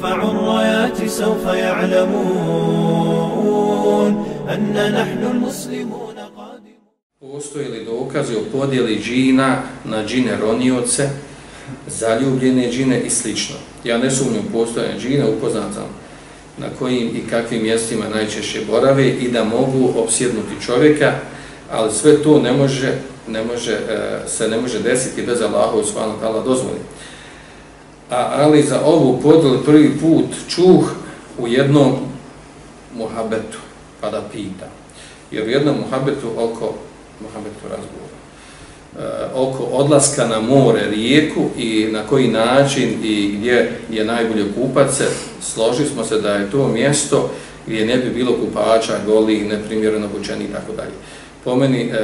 نرفع الرايات سوف يعلمون أن نحن المسلمون قادمون Postoje li dokazi o podjeli džina na džine ronioce, zaljubljene džine i slično? Ja ne sumnjam postojanje džina, upoznat sam na kojim i kakvim mjestima najčešće borave i da mogu opsjednuti čovjeka, ali sve to ne može, ne može, e, se ne može desiti bez Allaha subhanahu wa ta'ala dozvoli. A, ali za ovu podjelu prvi put čuh u jednom muhabetu, pa da pita. Jer u jednom muhabetu oko muhabetu razgovora, e, oko odlaska na more, rijeku i na koji način i gdje je najbolje kupat se, složili smo se da je to mjesto gdje ne bi bilo kupača, goli, neprimjereno bučeni i tako dalje. Pomeni e,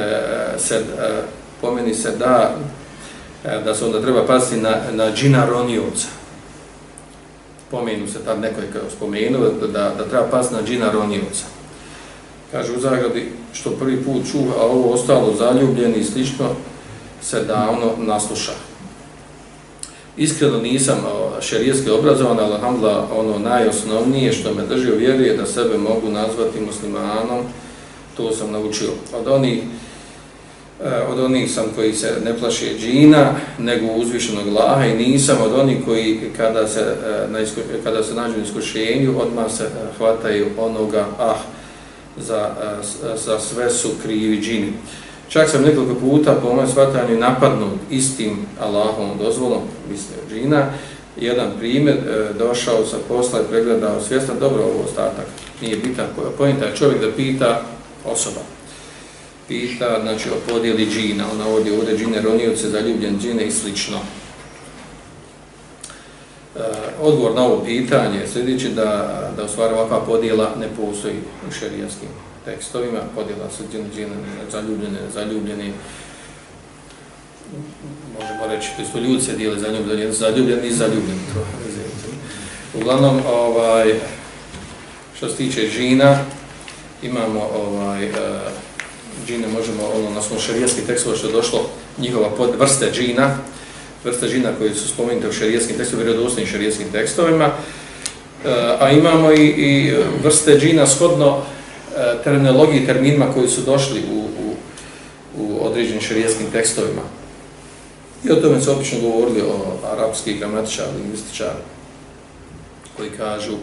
se, e, pomeni se da E, da se onda treba pasti na, na džina ronioca. Pomenu se tad neko je spomenuo da, da treba pasti na džina ronioca. Kaže u zagradi što prvi put čuva, a ovo ostalo zaljubljeni i slično se davno nasluša. Iskreno nisam šerijetski obrazovan, ali alhamdulillah, ono najosnovnije što me drži u vjeri je da sebe mogu nazvati muslimanom, to sam naučio. Od onih Eh, od onih sam koji se ne plaše džina, nego uzvišenog laha i nisam od onih koji kada se, eh, na isku, kada se nađu na iskušenju, odmah se eh, hvataju onoga, ah, za, za sve su krivi džini. Čak sam nekoliko puta po mojem shvatanju napadnut istim Allahom dozvolom, mislio džina, jedan primjer, došao sa posla i pregledao svjestan, dobro ovo ostatak, nije bitan, pojenta je čovjek da pita osoba, pita znači, o podijeli džina, ona ovdje ovdje džine ronioce, zaljubljen džine i slično. E, odgovor na ovo pitanje sljedeći da, da u stvari ovakva podijela ne postoji u šerijaskim tekstovima, podijela su džine, džine, zaljubljene, zaljubljene, možemo reći, to isto ljudi se dijeli zaljubljeni, zaljubljeni i zaljubljeni. Uglavnom, ovaj, što se tiče žina, imamo ovaj, uh, džine možemo, ono, na svom šarijeskim tekstova što je došlo, njihova pod, vrste džina, vrste džina koji su spomenute u šarijeskim tekstovima, vjerodosnim šarijetskim tekstovima, e, a imamo i, i vrste džina shodno e, terminologiji terminima koji su došli u, u, u određenim šarijetskim tekstovima. I o tome su obično govorili o arapski gramatičar, lingvističar, koji kažu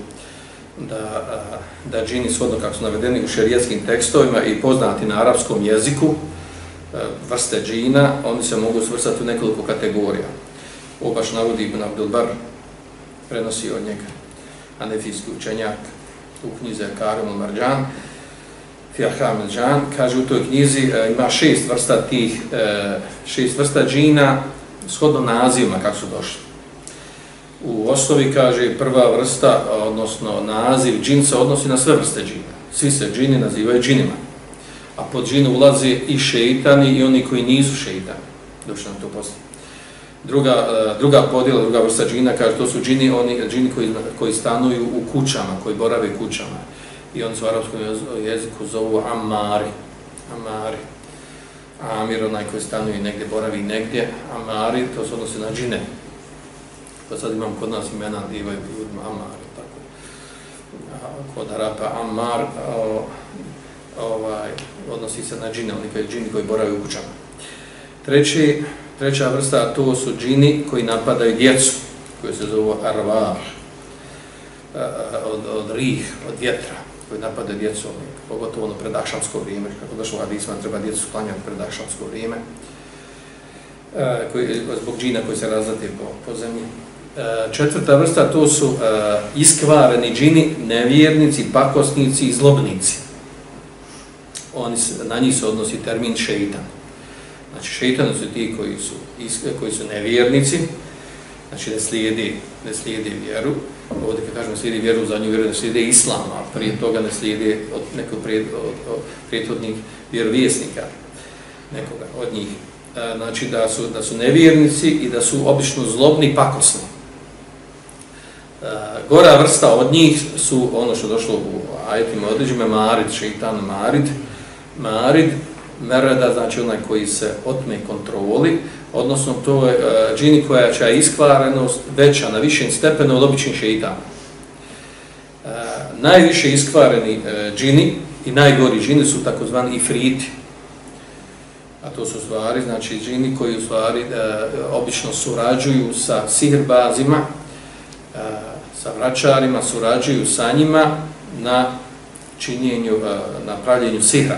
da, da džini svodno kako su navedeni u šerijetskim tekstovima i poznati na arapskom jeziku, vrste džina, oni se mogu svrstati u nekoliko kategorija. Ovo baš navodi Ibn Abdelbar, prenosi od njega anefijski učenjak u knjize Karim al-Marđan, Fiyaham al-Džan, kaže u toj knjizi e, ima šest vrsta tih, e, šest vrsta džina shodno nazivima kako su došli u osnovi kaže prva vrsta, odnosno naziv džin se odnosi na sve vrste džina. Svi se džini nazivaju džinima. A pod džinu ulaze i šeitani i oni koji nisu šeitani. Došli nam to poslije. Druga, e, druga podjela, druga vrsta džina, kaže to su džini, oni, džini koji, koji stanuju u kućama, koji borave kućama. I oni su u arapskom jeziku zovu amari. Amari. Amir, onaj koji stanuje negdje, boravi negdje. Amari, to se odnosi na džine. Pa sad imam kod nas imena Diva i Bud Ammar, tako. Kod Arapa Ammar, o, ovaj, odnosi se na džine, oni koji džini koji boraju u kućama. Treći, treća vrsta, to su džini koji napadaju djecu, koji se zovu Arva, od, od rih, od vjetra, koji napadaju djecu, pogotovo ono predakšamsko vrijeme, kako došlo Hadisma, treba djecu sklanjati predakšamsko vrijeme, e, koji, zbog džina koji se razlati po, po zemlji. E, četvrta vrsta to su e, iskvareni džini, nevjernici, pakosnici i zlobnici. Oni se, na njih se odnosi termin šeitan. Znači šeitan su ti koji su, koji su nevjernici, znači ne slijedi, ne slijedi vjeru. Ovdje kad kažemo slijedi vjeru, u zadnju vjeru ne slijedi islam, a prije toga ne slijedi od nekog prijed, od, od prijetodnih vjerovjesnika, nekoga od njih. E, znači da su, da su nevjernici i da su obično zlobni pakosni. Eh, gora vrsta od njih su ono što došlo u ajetima određime, marid, šeitan, marid, marid, mereda, znači onaj koji se otme kontroli, odnosno to je uh, džini koja će iskvarenost veća na višem stepenu od običnih šeitana. Eh, najviše iskvareni uh, džini i najgori džini su takozvani ifriti. A to su stvari, znači džini koji u stvari e, obično surađuju sa sihrbazima, e, sa vraćarima, surađuju sa njima na činjenju, e, na pravljenju sihra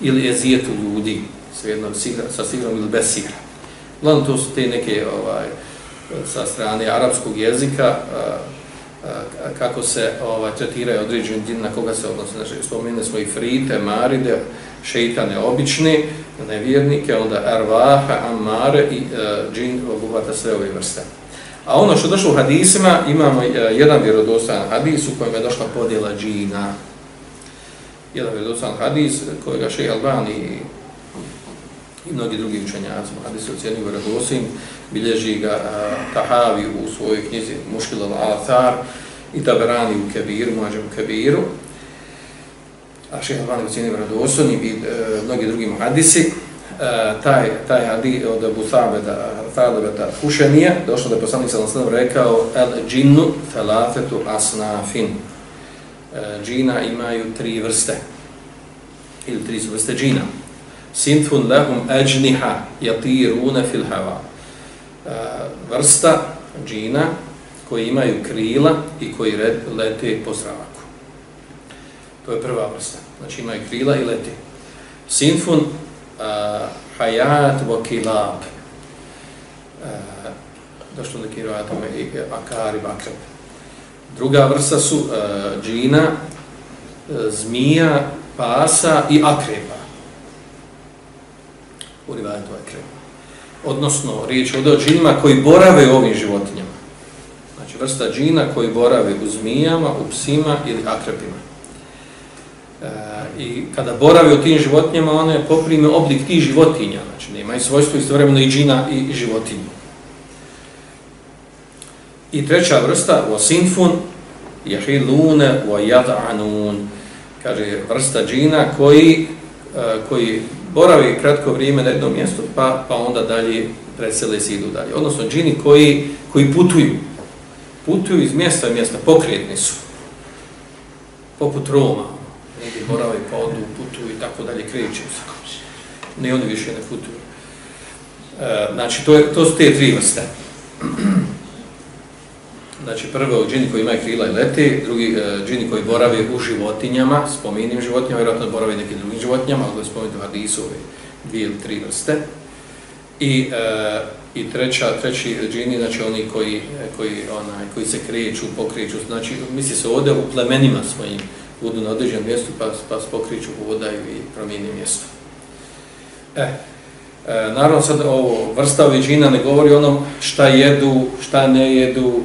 ili ezijetu ljudi, svejedno sihra, sa sihrom ili bez sihra. Uglavnom to su te neke ovaj, sa strane arapskog jezika, e, e, kako se ovaj, tretiraju određeni džin na koga se odnose. Znači, spomenuli smo i frite, maride, šeitane obične, nevjernike, onda arvaha, amare i uh, džin obuhvata sve ove vrste. A ono što došlo u hadisima, imamo e, jedan vjerodostajan hadis u kojem je došla podjela džina. Jedan vjerodostajan hadis kojega šeji Albani i, i mnogi drugi učenjaci, hadis u cijeni vjerodosim, bilježi ga a, Tahavi u svojoj knjizi Muškil al-Athar i Taberani u Kebiru, Mađe u Kebiru, a šeji Albani u cijeni vjerodosim i e, mnogi drugi hadisi, Uh, taj, taj hadis od Abu Thabeda, Thabeda Hušenija, došlo da je poslanik sallam sallam rekao el džinnu felafetu asnafin. Uh, džina imaju tri vrste, ili tri vrste džina. Sinfun lehum ejniha jatirune fil hava. E, vrsta džina koji imaju krila i koji red, lete po zraku. To je prva vrsta. Znači imaju krila i lete. Sinfun uh, hayat wa kilab. Uh, došlo da kiro atome i e, akari bakrab. Druga vrsta su e, džina, e, zmija, pasa i akreba. U rivajetu akreba. Odnosno, riječ je o džinima koji borave u ovim životinjama. Znači, vrsta džina koji borave u zmijama, u psima ili akrebima. E, i kada borave u tim životinjama, one poprime oblik tih životinja, znači nema i svojstvo istovremeno i džina i životinja. I treća vrsta, wa sinfun, jahilune, wa yad'anun, kaže vrsta džina koji, e, koji boravi kratko vrijeme na jednom mjestu, pa, pa onda dalje presele se idu dalje. Odnosno džini koji, koji putuju, putuju iz mjesta u mjesta, pokretni su, poput Roma, negdje borave, pa odu, putuju i tako dalje, kreću se. Ne, oni više ne putuju. E, znači, to, je, to su te tri vrste. Znači, prvo džini koji imaju krila i lete, drugi e, džini koji borave u životinjama, spominim životinjama, vjerojatno borave i nekim drugim životinjama, ali da spominjete u hadisu ove dvije ili tri vrste. I, e, i treća, treći džini, znači oni koji, e, koji, onaj, koji se kreću, pokreću, znači misli se ovdje u plemenima svojim, budu na određenom mjestu pa, pa se spokriču, uvodaju i promijeni mjesto. E, e, naravno sad ovo vrsta džina ne govori onom šta jedu, šta ne jedu,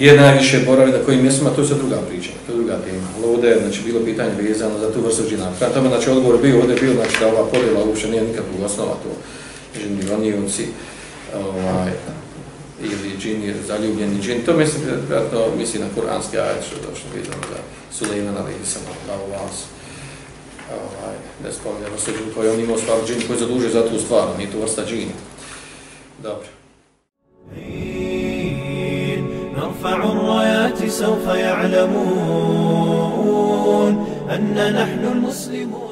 je najviše boravi, na kojim mjestima, to je sad druga priča, to je druga tema. Ali ovdje je znači, bilo pitanje vezano za tu vrstu džina. Kada tamo znači, odgovor bio, ovdje bio znači, da ova podjela uopće nije nikakvog osnova, to Ženi ronijunci, ovaj, ili džini, zaljubljeni džini. To mislim, vjerojatno misli na kuranski ajed, što je došlo vidjeno za Sulejman ali sam dao vas. Ovaj, ne spominjamo se džin koji on imao stvar džin koji zaduže za tu stvar, nije to vrsta džina. Dobro. نرفع الرايات سوف يعلمون أن نحن المسلمون.